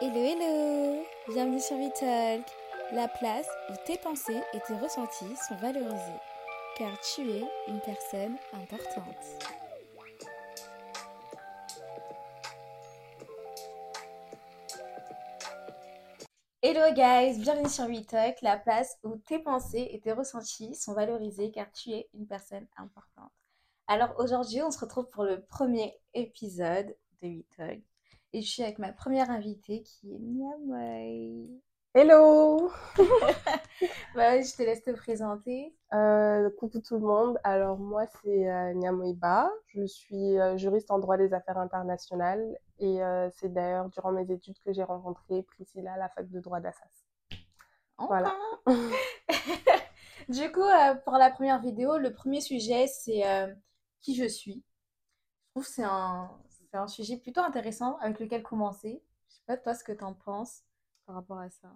Hello, hello Bienvenue sur Vitalk, la place où tes pensées et tes ressentis sont valorisés, car tu es une personne importante. Hello guys, bienvenue sur Vitalk, la place où tes pensées et tes ressentis sont valorisés, car tu es une personne importante. Alors aujourd'hui, on se retrouve pour le premier épisode de Vitalk. Et je suis avec ma première invitée qui est Niamai. Hello bah, Je te laisse te présenter. Euh, coucou tout le monde. Alors moi c'est euh, Ba. Je suis euh, juriste en droit des affaires internationales et euh, c'est d'ailleurs durant mes études que j'ai rencontré Priscilla à la fac de droit d'Assas. Voilà. du coup, pour la première vidéo, le premier sujet c'est qui je suis. Je trouve que c'est un, c'est un sujet plutôt intéressant avec lequel commencer. Je sais pas toi ce que tu en penses par rapport à ça.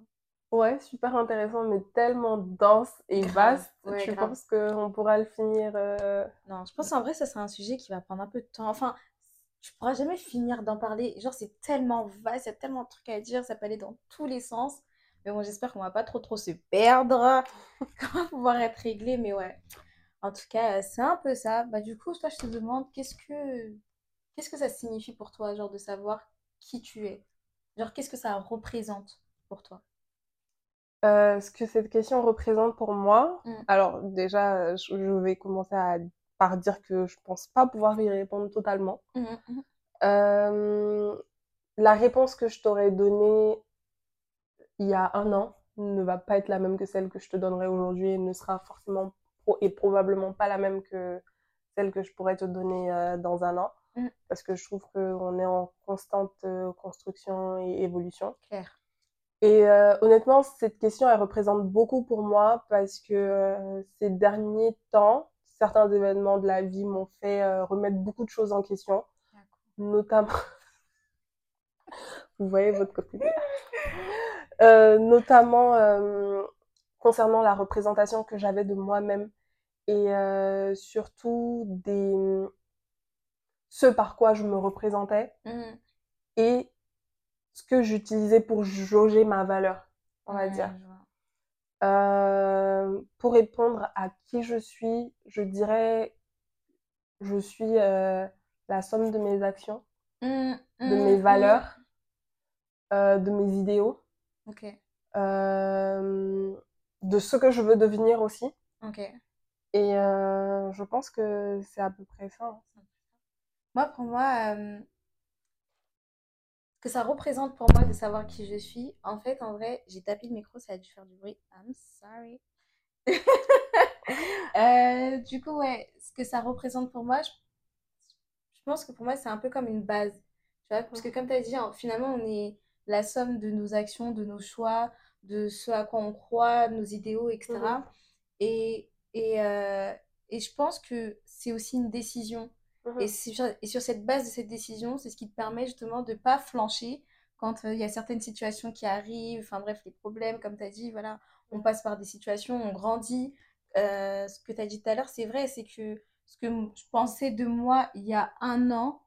Ouais, super intéressant, mais tellement dense et vaste. tu penses qu'on pourra le finir euh, Non, je pense en vrai, ça sera un sujet qui va prendre un peu de temps. Enfin, tu pourras jamais finir d'en parler. Genre, c'est tellement vaste, il y a tellement de trucs à dire, ça peut aller dans tous les sens. Mais bon, j'espère qu'on va pas trop trop se perdre, qu'on va pouvoir être réglé. Mais ouais, en tout cas, c'est un peu ça. Bah, du coup, toi, je te demande, qu'est-ce que Qu'est-ce que ça signifie pour toi, genre, de savoir qui tu es? Genre, qu'est-ce que ça représente pour toi? Euh, Ce que cette question représente pour moi, mmh. alors déjà, je, vais commencer par dire que je pense pas pouvoir y répondre totalement. Mmh, mmh. Euh, la réponse que je t'aurais donnée il y a un an ne va pas être la même que celle que je te donnerai aujourd'hui et ne sera forcément et probablement pas la même que celle que je pourrais te donner euh, dans un an. Mm. parce que je trouve qu'on est en constante euh, construction et évolution. Claire. Et euh, honnêtement, cette question, elle représente beaucoup pour moi parce que euh, ces derniers temps, certains événements de la vie m'ont fait remettre beaucoup de choses en question, notamment. Vous voyez votre côté. notamment concernant la représentation que j'avais de moi-même et surtout des ce par quoi je me représentais mmh. et ce que j'utilisais pour jauger ma valeur, on va dire. Euh, pour répondre à qui je suis, je dirais, je suis euh, la somme de mes actions, mmh, de mes valeurs, euh, de mes idéaux, de ce que je veux devenir aussi. Et je pense que c'est à peu près ça. Hein. Moi, pour moi, ce que ça représente pour moi de savoir qui je suis, en fait, en vrai, j'ai tapé le micro, ça a dû faire du bruit. I'm sorry. Euh, du coup, ouais, ce que ça représente pour moi, je, pense que pour moi, c'est un peu comme une base. Tu vois, parce que comme tu as dit, finalement, on est la somme de nos actions, de nos choix, de ce à quoi on croit, nos idéaux, etc. Et, et, euh, et je pense que c'est aussi une décision. Mmh et, sur, et, sur, cette base de cette décision, c'est ce qui te permet justement de ne pas flancher quand euh, il y a certaines situations qui arrivent, enfin bref, les problèmes, comme tu as dit, voilà, on passe par des situations, on grandit. Euh, ce que tu as dit tout à l'heure, c'est vrai, c'est que ce que je pensais de moi il y a un an,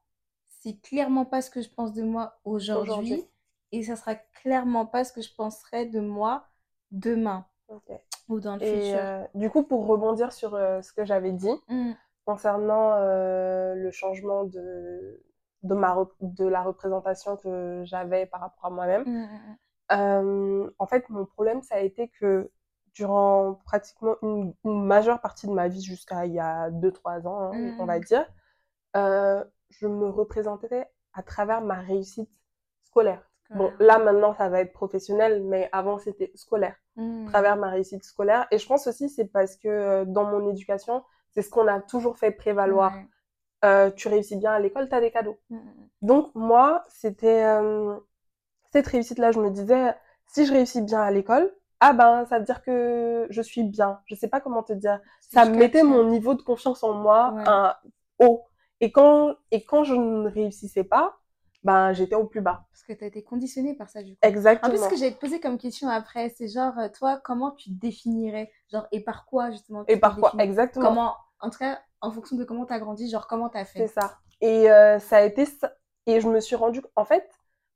c'est clairement pas ce que je pense de moi aujourd'hui. et ça sera clairement pas ce que je penserai de moi demain. Ou dans le futur. Euh, du coup, pour rebondir sur ce que j'avais dit, mmh concernant euh, le changement de, de, ma, de la représentation que j'avais par rapport à moi-même. Mmh, mmh, mmh. Euh, en fait, mon problème, ça a été que durant pratiquement une, majeure partie de ma vie, jusqu'à il y a 2-3 ans, hein, on va dire, euh, je me représentais à travers ma réussite scolaire. Bon, là maintenant, ça va être professionnel, mais avant, c'était scolaire, à travers ma réussite scolaire. Et je pense aussi, c'est parce que dans mon éducation, c'est ce qu'on a toujours fait prévaloir. Euh, tu réussis bien à l'école, tu as des cadeaux. Mm, mm, mm. Donc moi, c'était euh, cette réussite-là, je me disais, si je réussis bien à l'école, ah ben ça veut dire que je suis bien. Je sais pas comment te dire. Ça mettait mon niveau de confiance en moi un haut. Et quand et quand je ne réussissais pas, ben j'étais au plus bas. Parce que tu as été conditionné par ça du coup. Exactement. En plus, ce que j'allais te poser comme question après, c'est genre, euh, toi, comment tu définirais? Genre, et par quoi justement Et par quoi, exactement. Comment en tout cas, en fonction de comment tu as grandi, genre comment tu as fait. C'est ça. Et euh, ça a été ça. Et je me suis rendu. En fait,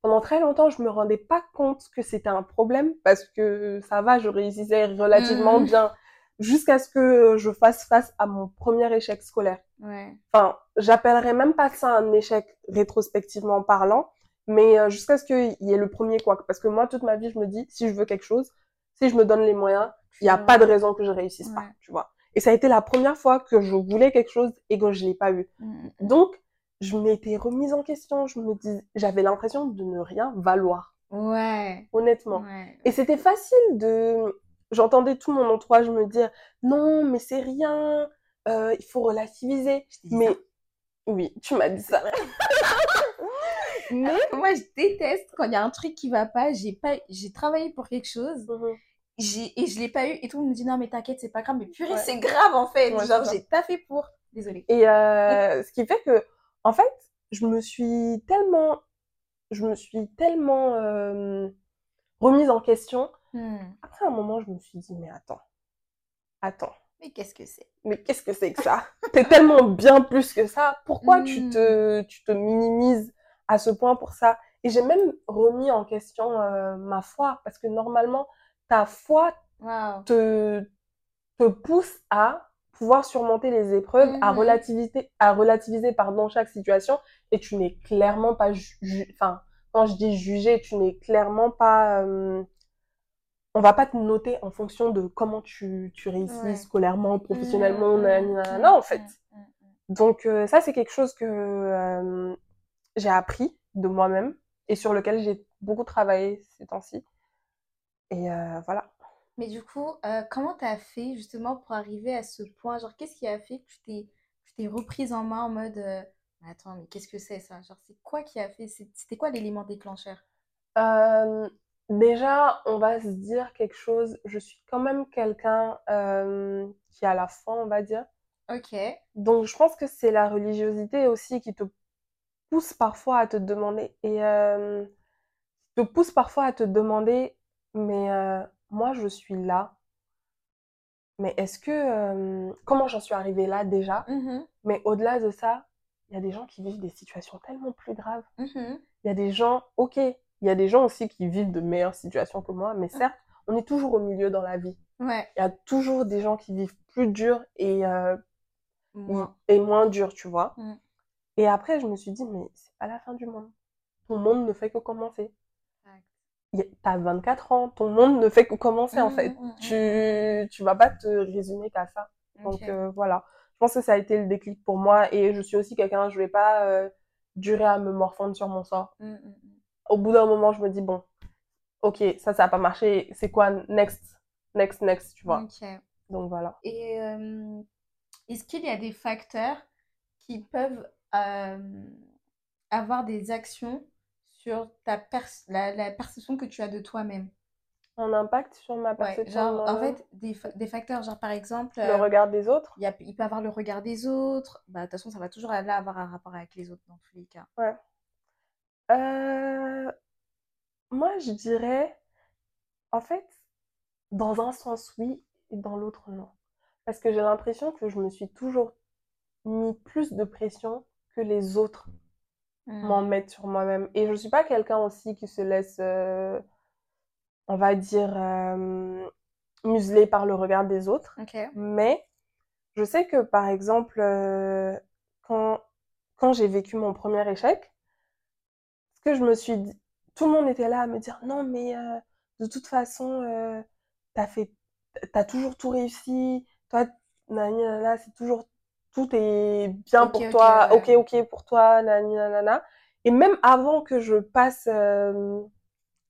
pendant très longtemps, je me rendais pas compte que c'était un problème parce que ça va, je réussissais relativement mmh. bien jusqu'à ce que je fasse face à mon premier échec scolaire. Ouais. Enfin, j'appellerais même pas ça un échec rétrospectivement parlant, mais euh, jusqu'à ce qu'il y ait le premier quoi. Parce que moi, toute ma vie, je me dis, si je veux quelque chose, si je me donne les moyens, il n'y a pas de raison que je réussisse pas, tu vois. Et ça a été la première fois que je voulais quelque chose et que je l'ai pas eu. Mmh, mmh, mmh. Donc, je m'étais remise en question. Je me dis, j'avais l'impression de ne rien valoir. Ouais. Honnêtement. Et c'était facile de, j'entendais tout mon entourage me dire, non, mais c'est rien, euh, il faut relativiser. Mais, oui, tu m'as dit ça. mais moi, je déteste quand il y a un truc qui va pas. J'ai pas, j'ai travaillé pour quelque chose. Mmh et je l'ai pas eu et tout le monde me dit non mais t'inquiète c'est pas grave mais purée c'est grave en fait. Genre j'ai taffé pour. Désolée. Et euh, ce qui fait que en fait je me suis tellement je me suis tellement euh, remise en question. Hmm. après un moment je me suis dit mais attends. Attends. Mais qu'est-ce que c'est? Mais qu'est-ce que c'est que ça? T'es tellement bien plus que ça. Pourquoi tu hmm. te tu te minimises à ce point pour ça? Et j'ai même remis en question euh, ma foi parce que normalement ta foi te, te pousse à pouvoir surmonter les épreuves, à mmh relativiser, à relativiser pardon, chaque situation, et tu n'es clairement pas, enfin, quand je dis juger, tu n'es clairement pas, euh, on va pas te noter en fonction de comment tu, tu réussis scolairement, professionnellement, mmh, non, en fait. Mmh, Donc euh, ça, c'est quelque chose que euh, j'ai appris de moi-même et sur lequel j'ai beaucoup travaillé ces temps-ci. Et euh, voilà. Mais du coup, euh, comment tu as fait justement pour arriver à ce point? Genre, qu'est-ce qui a fait que tu t'es, t'es reprise en main en mode euh, Attends, mais qu'est-ce que c'est ça Genre, c'est quoi qui a fait C'était quoi l'élément déclencheur? Déjà, on va se dire quelque chose. Je suis quand même quelqu'un qui a la foi, on va dire. Ok. Donc, je pense que c'est la religiosité aussi qui te pousse parfois à te demander et te pousse parfois à te demander mais euh, moi, je suis là. Mais est-ce que... comment j'en suis arrivée là déjà? Mmh Mais au-delà de ça, il y a des gens qui vivent des situations tellement plus graves. Mmh il y a des gens, ok, il y a des gens aussi qui vivent de meilleures situations que moi, mais mmh. certes, on est toujours au milieu dans la vie. Ouais. Il y a toujours des gens qui vivent plus dur et, euh, moins. et moins dur, tu vois. Et après, je me suis dit, mais c'est pas la fin du monde. Ton monde ne fait que commencer t'as 24 ans, ton monde ne fait que commencer en mmh, fait. Mmh, mmh, tu, tu vas pas te résumer qu'à ça. Donc euh, voilà, je pense que ça a été le déclic pour moi et je suis aussi quelqu'un, je vais pas euh, durer à me morfondre sur mon sort. Au bout d'un moment, je me dis bon, ok, ça, ça a pas marché, c'est quoi next, next, next, tu vois. Donc voilà. Et est-ce qu'il y a des facteurs qui peuvent avoir des actions sur ta la, perception que tu as de toi-même. Un impact sur ma perception En fait, des, des, facteurs, genre par exemple... Le euh, regard des autres y a, Il peut avoir le regard des autres. Bah, de toute façon, ça va toujours là avoir un rapport avec les autres dans tous les cas. Ouais. Euh, moi, je dirais, en fait, dans un sens oui et dans l'autre non. Parce que j'ai l'impression que je me suis toujours mis plus de pression que les autres m'en mmh. mettre sur moi-même. Et je suis pas quelqu'un aussi qui se laisse, euh, on va dire, euh, museler par le regard des autres. Mais je sais que, par exemple, euh, quand, quand j'ai vécu mon premier échec, ce que je me suis dit, tout le monde était là à me dire, non, mais de toute façon, t'as fait, t'as toujours tout réussi, toi, c'est toujours tout est bien pour toi, ok, ok pour toi, nanana. Et même avant que je passe, euh,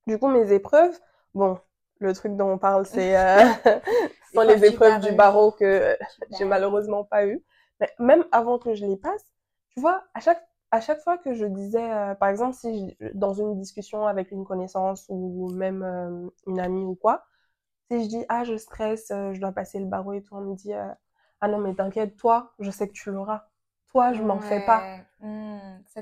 du coup, mes épreuves, bon, le truc dont on parle, c'est euh, les épreuves du barreau que j'ai malheureusement pas eu. Mais même avant que je les passe, tu vois, à chaque à chaque fois que je disais, euh, par exemple, si dans une discussion avec une connaissance ou même euh, une amie ou quoi, si je dis ah je stresse, je dois passer le barreau et tout, on me dit ah non, mais t'inquiète, toi, je sais que tu l'auras. Toi, je m'en fais pas. Mmh.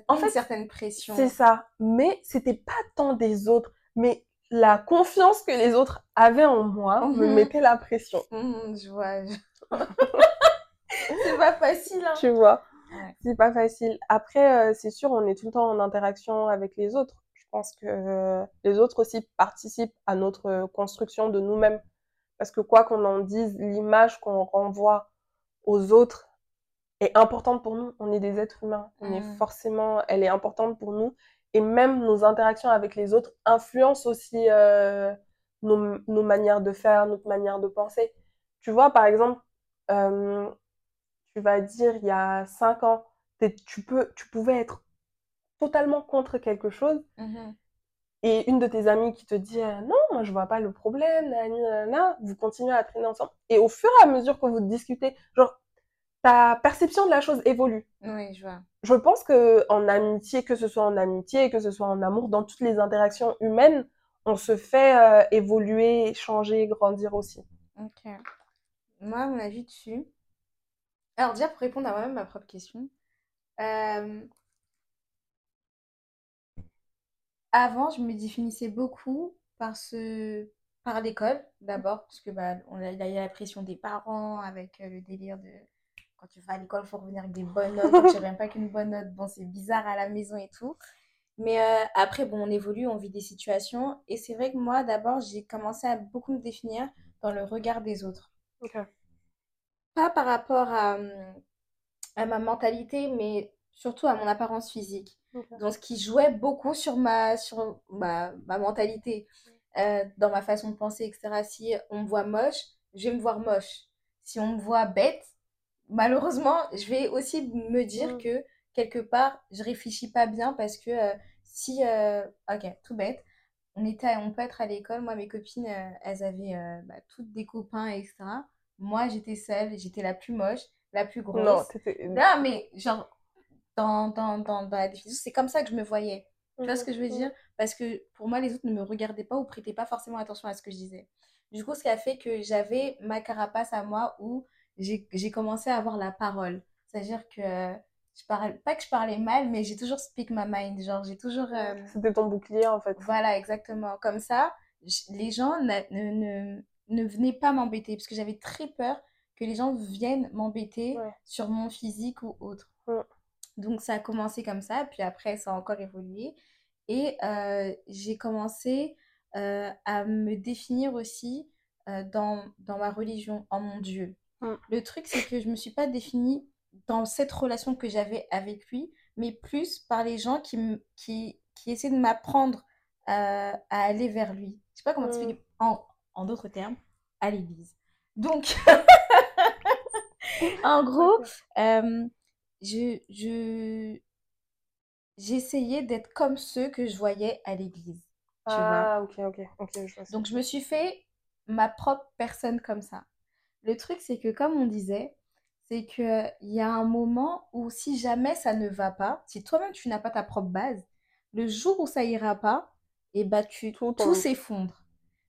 en fait, une certaine pression. C'est ça. Mais c'était pas tant des autres, mais la confiance que les autres avaient en moi me mmh. mettait la pression. Mmh, je vois. c'est pas facile. Hein. Tu vois. C'est pas facile. Après, euh, c'est sûr, on est tout le temps en interaction avec les autres. Je pense que les autres aussi participent à notre construction de nous-mêmes. Parce que quoi qu'on en dise, l'image qu'on renvoie aux autres est importante pour nous. On est des êtres humains. On est mmh. forcément, elle est importante pour nous. Et même nos interactions avec les autres influencent aussi euh, nos, nos, manières de faire, notre manière de penser. Tu vois, par exemple, euh, tu vas dire il y a cinq ans, tu, peux, tu pouvais être totalement contre quelque chose. Mmh et une de tes amies qui te dit euh, non, moi je vois pas le problème, vous continuez à traîner ensemble. Et au fur et à mesure que vous discutez, genre ta perception de la chose évolue. Oui, je vois. Je pense que en amitié, que ce soit en amitié, que ce soit en amour, dans toutes les interactions humaines, on se fait euh, évoluer, changer, grandir aussi. Ok. Moi, mon avis dessus. Alors déjà pour répondre à moi-même ma propre question. Euh, avant, je me définissais beaucoup par ce par l'école d'abord parce que bah on a, il y a la pression des parents avec euh, le délire de quand tu vas à l'école, il faut revenir avec des bonnes notes. Quand tu reviens pas qu'une bonne note, bon, c'est bizarre à la maison et tout. Mais euh, après, bon, on évolue, on vit des situations. Et c'est vrai que moi, d'abord, j'ai commencé à beaucoup me définir dans le regard des autres. Pas par rapport à, à, ma mentalité, mais surtout à mon apparence physique. Donc, ce qui jouait beaucoup sur ma, sur ma, ma mentalité, euh, dans ma façon de penser, etc. Si on me voit moche, je vais me voir moche. Si on me voit bête, malheureusement, je vais aussi me dire mm. que quelque part, je réfléchis pas bien parce que euh, si, euh, ok, tout bête, on était, on peut être à l'école, moi mes copines, elles avaient bah, toutes des copains, etc. Moi, j'étais seule, j'étais la plus moche, la plus grosse. Non, non mais genre, dans, dans, dans, dans la définition, c'est comme ça que je me voyais. Tu vois ce que je veux mm-hmm. dire? Parce que pour moi, les autres ne me regardaient pas ou prêtaient pas forcément attention à ce que je disais. Du coup, ce qui a fait que j'avais ma carapace à moi où j'ai commencé à avoir la parole. C'est-à-dire que je parle, pas que je parlais mal, mais j'ai toujours speak my mind. Genre, j'ai toujours. Euh, C'était ton bouclier en fait. Voilà, exactement. Comme ça, les gens ne, ne, ne venaient pas m'embêter parce que j'avais très peur que les gens viennent m'embêter sur mon physique ou autre. Donc, ça a commencé comme ça, puis après, ça a encore évolué. Et euh, j'ai commencé euh, à me définir aussi dans, dans ma religion, en mon Dieu. Mm. Le truc, c'est que je me suis pas définie dans cette relation que j'avais avec lui, mais plus par les gens qui, qui, qui essaient de m'apprendre à, aller vers lui. Je sais pas comment expliquer mm. en, en d'autres termes, à l'église. Donc, en gros, euh, je, je, j'essayais d'être comme ceux que je voyais à l'église. Ah, ok, ok, ok. Je Donc, je me suis fait ma propre personne comme ça. Le truc, c'est que comme on disait, c'est qu'il y a un moment où si jamais ça ne va pas, si toi-même tu n'as pas ta propre base, le jour où ça ira pas, et eh bah tu, tout, s'effondre.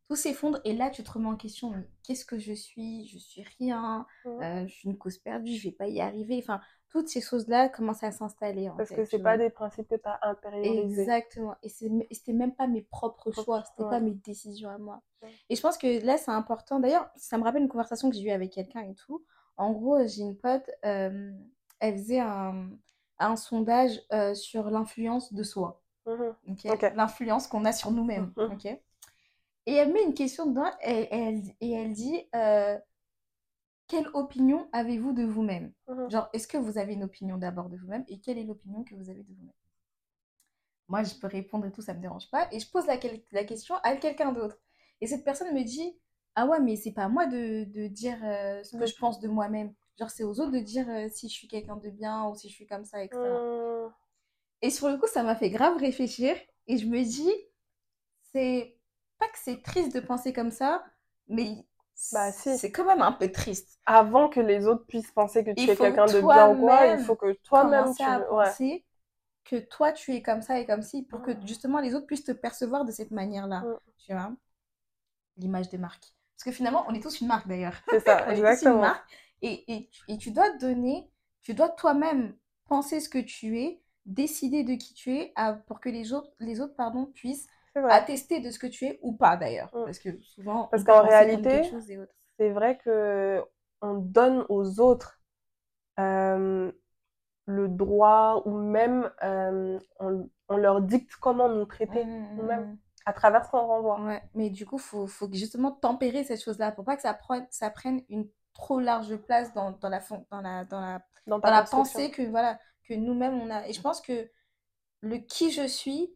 Tout s'effondre et là tu te remets en question, qu'est-ce que je suis? Je suis rien, euh, je suis une cause perdue, je vais pas y arriver. Enfin, toutes ces choses-là commencent à s'installer. Parce que c'est pas des principes que tu as intériorisés. Exactement. Et c'était même pas mes propres choix, c'était pas mes décisions à moi. Et je pense que là, c'est important. D'ailleurs, ça me rappelle une conversation que j'ai eue avec quelqu'un et tout. En gros, j'ai une pote, euh, elle faisait un, un sondage euh, sur l'influence de soi. Mmh l'influence qu'on a sur nous-mêmes. Mmh et elle met une question dedans et, elle, et elle dit euh, quelle opinion avez-vous de vous-même? Mhm. Genre, est-ce que vous avez une opinion d'abord de vous-même et quelle est l'opinion que vous avez de vous-même? Moi, je peux répondre et tout, ça me dérange pas. Et je pose la, la question à quelqu'un d'autre. Et cette personne me dit Ah ouais, mais c'est pas à moi de, de dire euh, ce que je pense de moi-même. Genre, c'est aux autres de dire euh, si je suis quelqu'un de bien ou si je suis comme ça, etc. Mmh. Et sur le coup, ça m'a fait grave réfléchir. Et je me dis C'est pas que c'est triste de penser comme ça, mais bah, C'est quand même un peu triste. Avant que les autres puissent penser que tu es quelqu'un de bien ou quoi, il faut que toi-même tu à penser que toi tu es comme ça et comme ci pour que mmh. justement les autres puissent te percevoir de cette manière-là. Mmh. Tu vois? L'image de marque. Parce que finalement, on est tous une marque d'ailleurs. C'est ça, exactement. Et, et, et, tu dois donner, tu dois toi-même penser ce que tu es, décider de qui tu es pour que les autres, les autres pardon, puissent attester de ce que tu es ou pas d'ailleurs. Mm. Parce que souvent. Parce qu'en réalité, c'est vrai que on donne aux autres euh, le droit ou même euh, on, on leur dicte comment nous traiter mmh, nous-mêmes à travers ce qu'on renvoie. Ouais, mais du coup, il faut, faut justement tempérer cette chose-là pour pas que ça prenne, ça prenne une trop large place dans, dans, la, dans, la, dans, la, dans, la pensée que, voilà, que nous-mêmes on a. Et je pense que le qui je suis,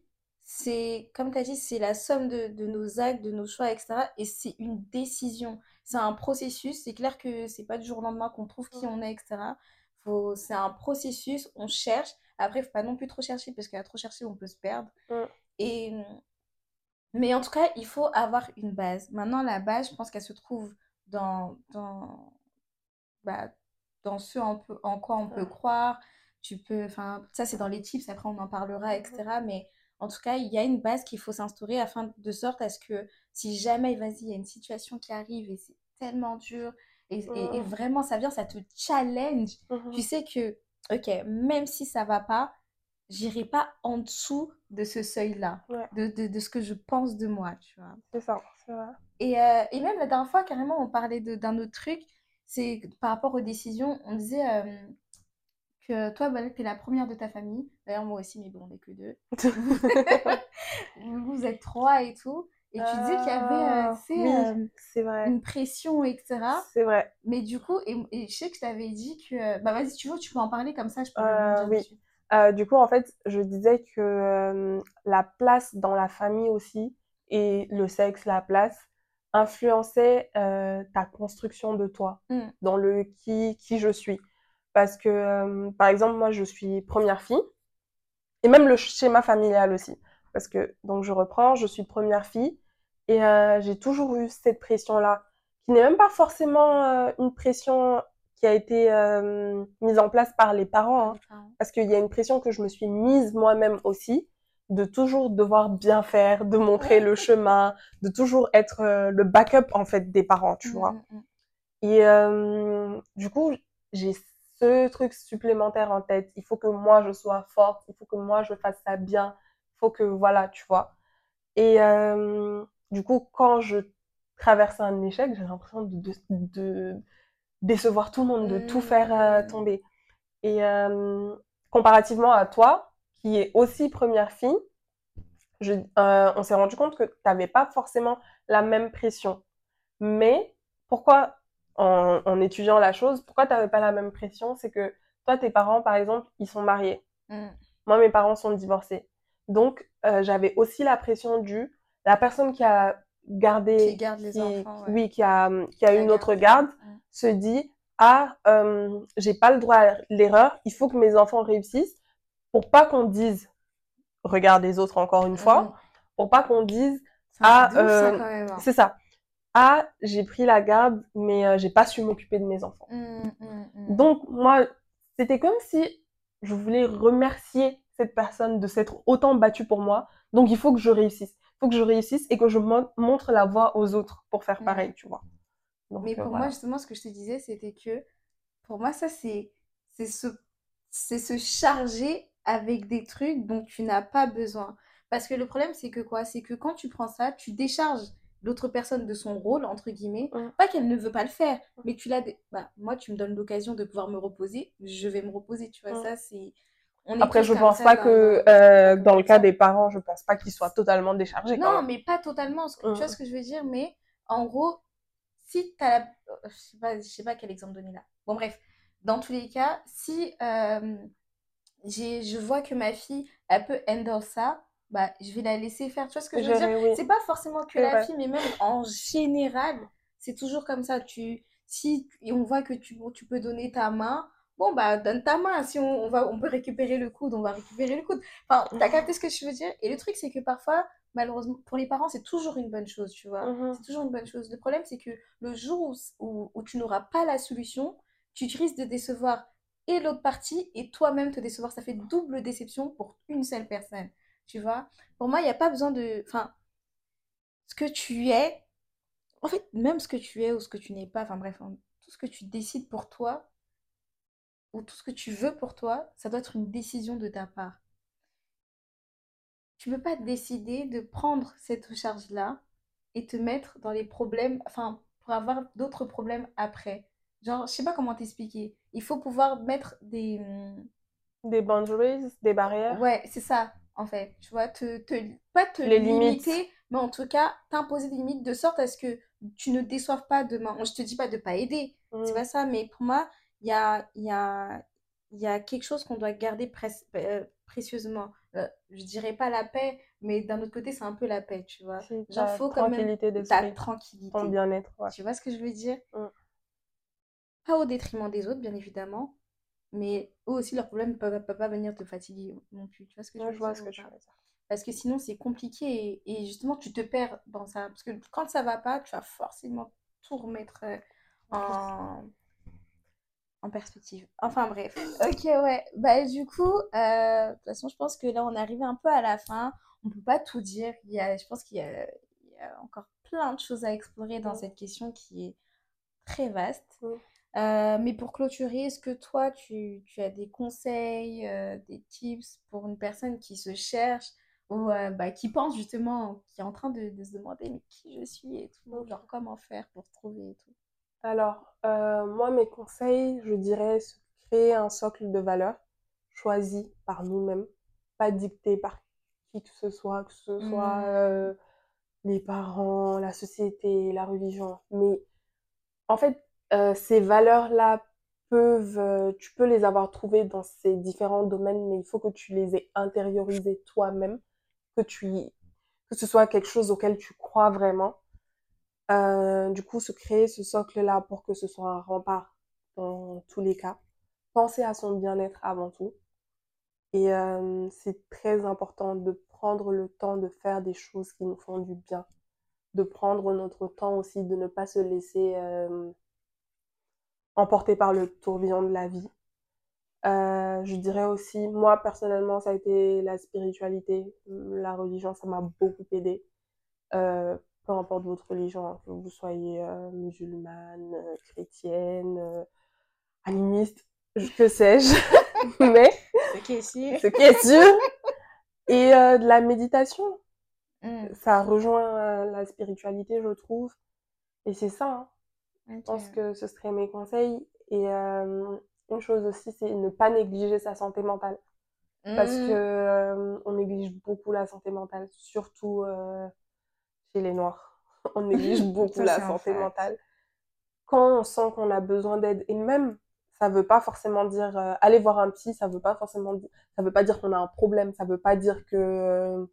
c'est, comme tu as dit, c'est la somme de, de, nos actes, de nos choix, etc. Et c'est une décision. C'est un processus. C'est clair que c'est pas du jour au lendemain qu'on trouve qui on est, etc. C'est un processus, on cherche. Après, il faut pas non plus trop chercher parce qu'à trop chercher, on peut se perdre. Et, mais en tout cas, il faut avoir une base. Maintenant, la base, je pense qu'elle se trouve dans, dans, bah, dans ce en, en quoi on peut croire. Tu peux, enfin, ça c'est dans les tips, après on en parlera, etc. Mais en tout cas, il y a une base qu'il faut s'instaurer afin de sorte à ce que si jamais, vas-y, il y a une situation qui arrive et c'est tellement dur et, et, vraiment ça vient, ça te challenge, tu sais que, ok, même si ça va pas, j'irai pas en dessous de ce seuil-là, de, de, de, ce que je pense de moi, tu vois. C'est ça, c'est vrai. Et, euh, et, même la dernière fois, carrément, on parlait d'un autre truc, c'est par rapport aux décisions, on disait euh, que toi, bah, tu es la première de ta famille. D'ailleurs, moi aussi, mais bon, on n'est que deux. vous êtes trois et tout. Et tu disais qu'il y avait euh, une pression, etc. C'est vrai. Mais du coup, et, je sais que je t'avais dit que. Bah, vas-y, tu veux, tu peux en parler comme ça, je peux Oui. du coup, en fait, je disais que la place dans la famille aussi, et le sexe, la place, influençait ta construction de toi, mmh. dans le qui, qui je suis. Parce que, par exemple, moi, je suis première fille, et même le schéma familial aussi. Parce que, donc, je reprends, je suis première fille, et euh, j'ai toujours eu cette pression-là, qui n'est même pas forcément euh, une pression qui a été euh, mise en place par les parents, hein. parce qu'il y a une pression que je me suis mise moi-même aussi, de toujours devoir bien faire, de montrer le chemin, de toujours être le backup en fait des parents, tu mmh, vois. Mmh, mmh. Et du coup, j'ai ce truc supplémentaire en tête. Il faut que moi je sois forte, il faut que moi je fasse ça bien, il faut que voilà, tu vois. Et du coup, quand je traverse un échec, j'ai l'impression de, décevoir tout le monde, de tout faire euh, mmh. tomber. Et euh, comparativement à toi, qui est aussi première fille, euh, on s'est rendu compte que tu n'avais pas forcément la même pression. Mais pourquoi, en, étudiant la chose, pourquoi tu n'avais pas la même pression? C'est que toi, tes parents, par exemple, ils sont mariés. Mmh. Moi, mes parents sont divorcés. Donc, j'avais aussi la pression du la personne qui a gardé, qui garde les enfants, oui, qui a, qui a une autre garde, se dit ah, euh, j'ai pas le droit à l'erreur, il faut que mes enfants réussissent pour pas qu'on dise regarde les autres encore une fois, mm. pour pas qu'on dise ah, euh, hein. c'est ça. Ah, j'ai pris la garde, mais euh, j'ai pas su m'occuper de mes enfants. Mm, mm, Donc moi, c'était comme si je voulais remercier cette personne de s'être autant battue pour moi. Donc il faut que je réussisse faut que je réussisse et que je montre la voie aux autres pour faire pareil, tu vois. Mais euh, pour moi, justement, ce que je te disais, c'était que pour moi, ça, c'est se, se charger avec des trucs dont tu n'as pas besoin. Parce que le problème, c'est que quoi? C'est que quand tu prends ça, tu décharges l'autre personne de son rôle, entre guillemets. Mmh. Pas qu'elle ne veut pas le faire, mais tu l'as. Bah, moi, tu me donnes l'occasion de pouvoir me reposer, je vais me reposer, tu vois. Mmh. Ça, c'est après, je pense pas que euh, dans le cas des parents, je pense pas qu'ils soient totalement déchargés. Non, mais pas totalement. Tu vois ce que je veux dire Mais en gros, si tu as la... Je sais pas, je sais pas quel exemple donner là. Bon, bref. Dans tous les cas, si euh, je vois que ma fille, elle peut handle ça, bah, je vais la laisser faire. Tu vois ce que je veux dire? C'est pas forcément que la fille, mais même en général, c'est toujours comme ça. Tu, si on voit que tu, tu peux donner ta main, bon bah donne ta main. Si on, va on peut récupérer le coude on va récupérer le coude. Enfin t'as capté ce que je veux dire? Et le truc c'est que parfois malheureusement pour les parents c'est toujours une bonne chose tu vois. Mmh c'est toujours une bonne chose. Le problème c'est que le jour où, où, tu n'auras pas la solution tu risques de décevoir et l'autre partie et toi-même te décevoir. Ça fait double déception pour une seule personne tu vois pour moi il n'y a pas besoin de enfin ce que tu es en fait même ce que tu es ou ce que tu n'es pas enfin bref tout ce que tu décides pour toi ou tout ce que tu veux pour toi, ça doit être une décision de ta part. Tu ne peux pas décider de prendre cette charge-là et te mettre dans les problèmes, enfin, pour avoir d'autres problèmes après. Genre, je sais pas comment t'expliquer. Il faut pouvoir mettre des... Des boundaries, des barrières. Ouais, c'est ça. En fait. Tu vois, te, te pas te les limiter, mais en tout cas, t'imposer des limites de sorte à ce que tu ne déçoives pas demain. Je te dis pas de pas aider, c'est mmh. pas ça, mais pour moi, il y a, y, a, y a quelque chose qu'on doit garder euh, précieusement. Euh, je dirais pas la paix, mais d'un autre côté, c'est un peu la paix, tu vois. Genre, faut quand même ta tranquillité. Ton bien-être. Tu vois ce que je veux dire? Mmh. Pas au détriment des autres, bien évidemment, mais eux aussi, leur problème ne peut, pas venir te fatiguer non plus. Tu vois ce que je vois ce que tu veux dire. Parce que sinon, c'est compliqué et, justement, tu te perds dans ça. Parce que quand ça va pas, tu vas forcément tout remettre euh, en, en perspective. Enfin bref. Ok, ouais. Bah, du coup, euh, de toute façon, je pense que là, on est arrivé un peu à la fin. On peut pas tout dire. Il y a, je pense qu'il y, a encore plein de choses à explorer dans cette question qui est très vaste. Euh, mais pour clôturer, est-ce que toi, tu, tu, as des conseils, des tips pour une personne qui se cherche ou euh, bah, qui pense justement, qui est en train de, se demander mais qui je suis et tout, genre comment faire pour trouver et tout? Alors, euh, moi, mes conseils, je dirais se créer un socle de valeurs choisi par nous-mêmes, pas dicté par qui que ce soit, que ce soit mmh. euh, les parents, la société, la religion. Mais en fait, ces valeurs-là peuvent, tu peux les avoir trouvées dans ces différents domaines, mais il faut que tu les aies intériorisées toi-même que tu que ce soit quelque chose auquel tu crois vraiment. Euh, du coup, se créer ce socle-là pour que ce soit un rempart dans tous les cas. Penser à son bien-être avant tout. Et euh, c'est très important de prendre le temps de faire des choses qui nous font du bien. De prendre notre temps aussi, de ne pas se laisser euh, emporter par le tourbillon de la vie. Euh, je dirais aussi, moi personnellement, ça a été la spiritualité, la religion, ça m'a beaucoup aidé. Euh, peu importe votre religion, hein, que vous soyez euh, musulmane, chrétienne, animiste, que sais-je, mais ce qui est sûr, ce qui est sûr, et de la méditation, mmh. ça rejoint la spiritualité, je trouve, et c'est ça. Hein. Je pense que ce serait mes conseils et une chose aussi, c'est ne pas négliger sa santé mentale. Parce mmh. que euh, on néglige beaucoup la santé mentale, surtout euh, chez les Noirs. on néglige beaucoup la santé mentale. Quand on sent qu'on a besoin d'aide, et même, ça veut pas forcément dire euh, aller voir un psy, ça veut pas forcément dire, ça veut pas dire qu'on a un problème, ça veut pas dire que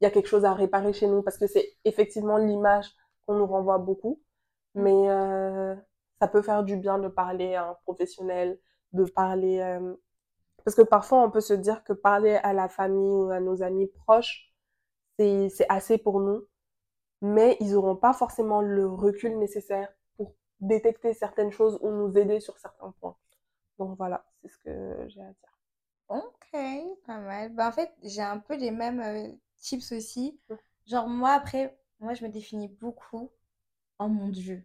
il y a quelque chose à réparer chez nous, parce que c'est effectivement l'image qu'on nous renvoie beaucoup. Mais ça peut faire du bien de parler à un professionnel, de parler. Euh, parce que parfois, on peut se dire que parler à la famille ou à nos amis proches, c'est assez pour nous, mais ils n'auront pas forcément le recul nécessaire pour détecter certaines choses ou nous aider sur certains points. Donc voilà, c'est ce que j'ai à dire. Ok, pas mal. Bah, en fait, j'ai un peu les mêmes euh, tips aussi. Mmh. Genre, moi, après, moi, je me définis beaucoup en mon Dieu.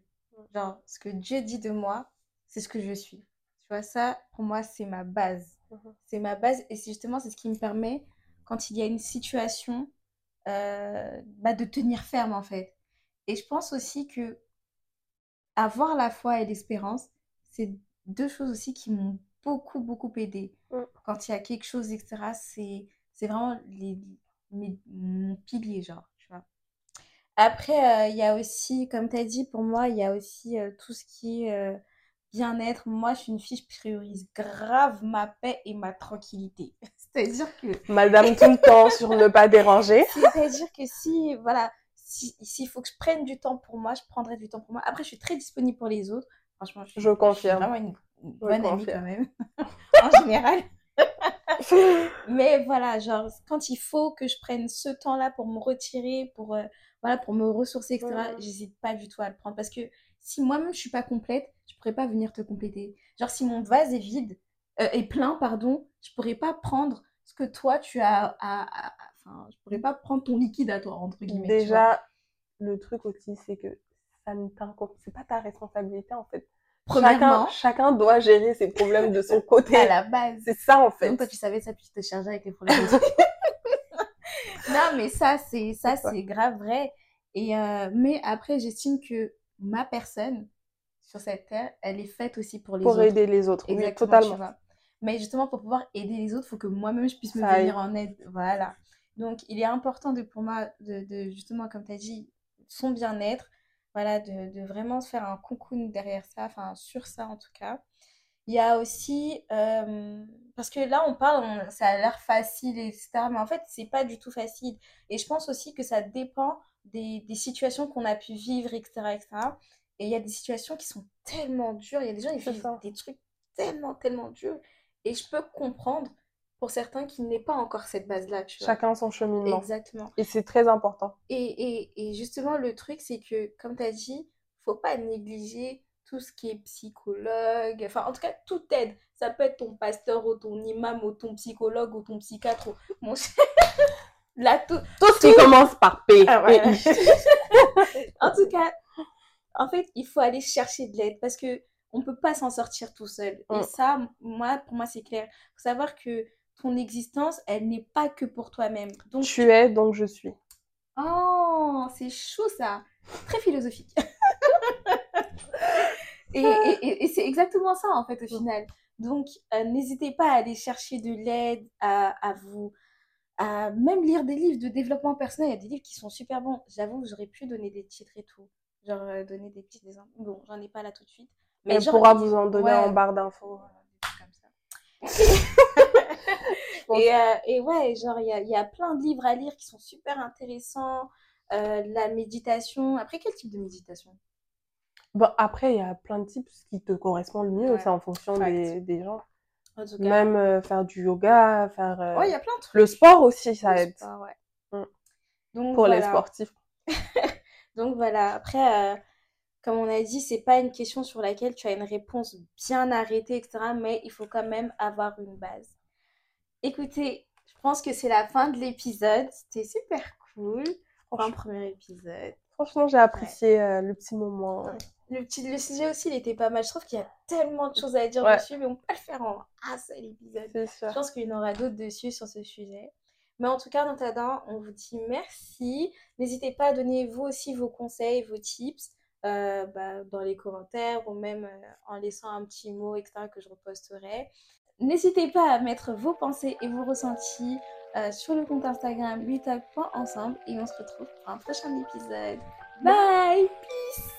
Genre, ce que Dieu dit de moi, c'est ce que je suis. Tu vois, ça, pour moi, c'est ma base. Mmh c'est ma base et c'est justement c'est ce qui me permet, quand il y a une situation, euh, bah, de tenir ferme, en fait. Et je pense aussi que avoir la foi et l'espérance, c'est deux choses aussi qui m'ont beaucoup, beaucoup aidé. Quand il y a quelque chose, etc., c'est, c'est vraiment les, mon pilier, genre. Après, euh, il y a aussi, comme tu as dit, pour moi, il y a aussi euh, tout ce qui est bien-être, moi, je suis une fille, je priorise grave ma paix et ma tranquillité. C'est-à-dire que... Madame tout le temps sur ne pas déranger. C'est-à-dire que si, voilà, s'il faut que je prenne du temps pour moi, je prendrai du temps pour moi. Après, je suis très disponible pour les autres. Franchement, je, confirme. vraiment une, bonne amie quand même, en général. Mais voilà, genre, quand il faut que je prenne ce temps-là pour me retirer, pour, euh, voilà, pour me ressourcer, etc., j'hésite pas du tout à le prendre. Parce que si moi-même je suis pas complète, je pourrais pas venir te compléter. Genre si mon vase est vide, euh, est plein, pardon, je pourrais pas prendre ce que toi tu as à, enfin, je pourrais pas prendre ton liquide à toi entre guillemets. Déjà, le truc aussi c'est que ça ne c'est pas ta responsabilité en fait. Chacun, chacun doit gérer ses problèmes de son côté. à la base. C'est ça en fait. Donc toi tu savais ça puis tu te chargeais avec les problèmes. non mais ça c'est ça c'est grave vrai. Et euh, mais après j'estime que ma personne sur cette terre, elle est faite aussi pour les autres. Pour aider les autres, Exactement, totalement. Mais justement, pour pouvoir aider les autres, il faut que moi-même, je puisse me venir en aide. Voilà. Donc, il est important de, pour moi, de, justement, comme tu as dit, son bien-être, voilà, de, vraiment se faire un cocoon derrière ça, enfin, sur ça en tout cas. Il y a aussi, euh, parce que là, on parle, ça a l'air facile, etc. Mais en fait, c'est pas du tout facile. Et je pense aussi que ça dépend des, des situations qu'on a pu vivre, etc., etc. Et il y a des situations qui sont tellement dures. Il y a des gens qui vivent des trucs tellement, tellement durs. Et je peux comprendre pour certains qui n'aient pas encore cette base-là. Chacun son cheminement. Exactement. Et c'est très important. Et, et, et, justement, le truc, c'est que, comme tu as dit, faut pas négliger tout ce qui est psychologue. Enfin, en tout cas, tout aide. Ça peut être ton pasteur ou ton imam ou ton psychologue ou ton psychiatre ou mon Là, tout, tout ce qui commence par P. Ah, en tout cas, en fait, il faut aller chercher de l'aide parce que on peut pas s'en sortir tout seul. Et mm. ça, moi, pour moi, c'est clair. faut savoir que ton existence, elle n'est pas que pour toi-même. Donc tu es, donc je suis. Oh, c'est chaud ça. Très philosophique. et, et, c'est exactement ça en fait au final. Donc euh, n'hésitez pas à aller chercher de l'aide, à, à, vous, à même lire des livres de développement personnel. Il y a des livres qui sont super bons. J'avoue, j'aurais pu donner des titres et tout. Genre euh, donner des petits exemples. Bon, j'en ai pas là tout de suite. Mais on pourra vous en donner en barre d'infos. comme ça. et, euh, et, ouais, genre, il y a, y a, plein de livres à lire qui sont super intéressants. Euh, la méditation. Après, quel type de méditation? Bon, Après, il y a plein de types qui te correspondent le mieux. C'est en fonction des, des, gens. Même euh, faire du yoga, faire. ouais, il y a plein de trucs. Le sport aussi, ça aide. Mm. Donc, Pour les sportifs. Donc voilà, après, comme on a dit, c'est pas une question sur laquelle tu as une réponse bien arrêtée, etc. Mais il faut quand même avoir une base. Écoutez, je pense que c'est la fin de l'épisode. C'était super cool pour un premier épisode. Franchement, j'ai apprécié euh, le petit moment. Le, petit, le sujet aussi, il était pas mal. Je trouve qu'il y a tellement de choses à dire dessus, mais on peut pas le faire en un seul épisode. Je pense qu'il y en aura d'autres dessus sur ce sujet. Mais en tout cas, dans on vous dit merci. N'hésitez pas à donner vous aussi vos conseils, vos tips. Euh, bah, dans les commentaires ou même euh, en laissant un petit mot, etc., que je reposterai. N'hésitez pas à mettre vos pensées et vos ressentis euh, sur le compte Instagram ensemble et on se retrouve pour un prochain épisode. Bye Peace